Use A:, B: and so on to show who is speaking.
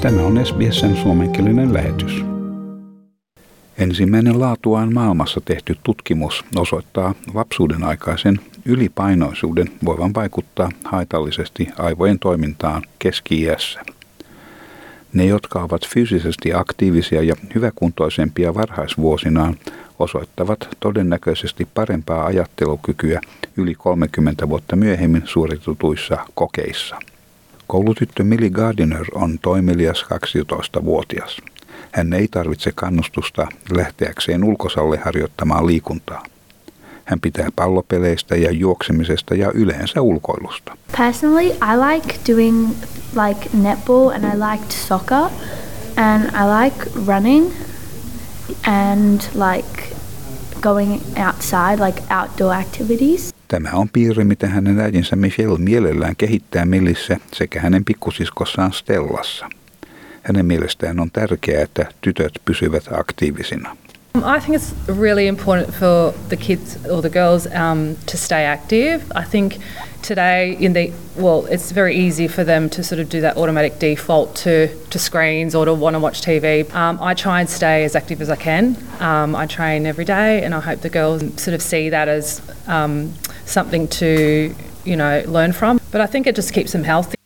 A: Tämä on SBSn suomenkielinen lähetys. Ensimmäinen laatuaan maailmassa tehty tutkimus osoittaa lapsuuden aikaisen ylipainoisuuden voivan vaikuttaa haitallisesti aivojen toimintaan keski-iässä. Ne, jotka ovat fyysisesti aktiivisia ja hyväkuntoisempia varhaisvuosinaan, osoittavat todennäköisesti parempaa ajattelukykyä yli 30 vuotta myöhemmin suoritetuissa kokeissa. Koulutyttö Millie Gardiner on toimelias 12-vuotias. Hän ei tarvitse kannustusta lähteäkseen ulkosalle harjoittamaan liikuntaa. Hän pitää pallopeleistä ja juoksemisesta ja yleensä ulkoilusta.
B: Personally, I like doing like netball and I liked soccer and I like running and like going outside like outdoor activities.
A: Tämä on piirre, mitä hänen äidinsä Michelle mielellään kehittää Millissä sekä hänen pikkusiskossaan Stellassa. Hänen mielestään on tärkeää, että tytöt pysyvät aktiivisina.
C: I think it's really important for the kids or the girls um, to stay active. I think today in the well, it's very easy for them to sort of do that automatic default to to screens or to want to watch TV. Um, I try and stay as active as I can. Um, I train every day, and I hope the girls sort of see that as um, something to you know learn from. But I think it just keeps them healthy.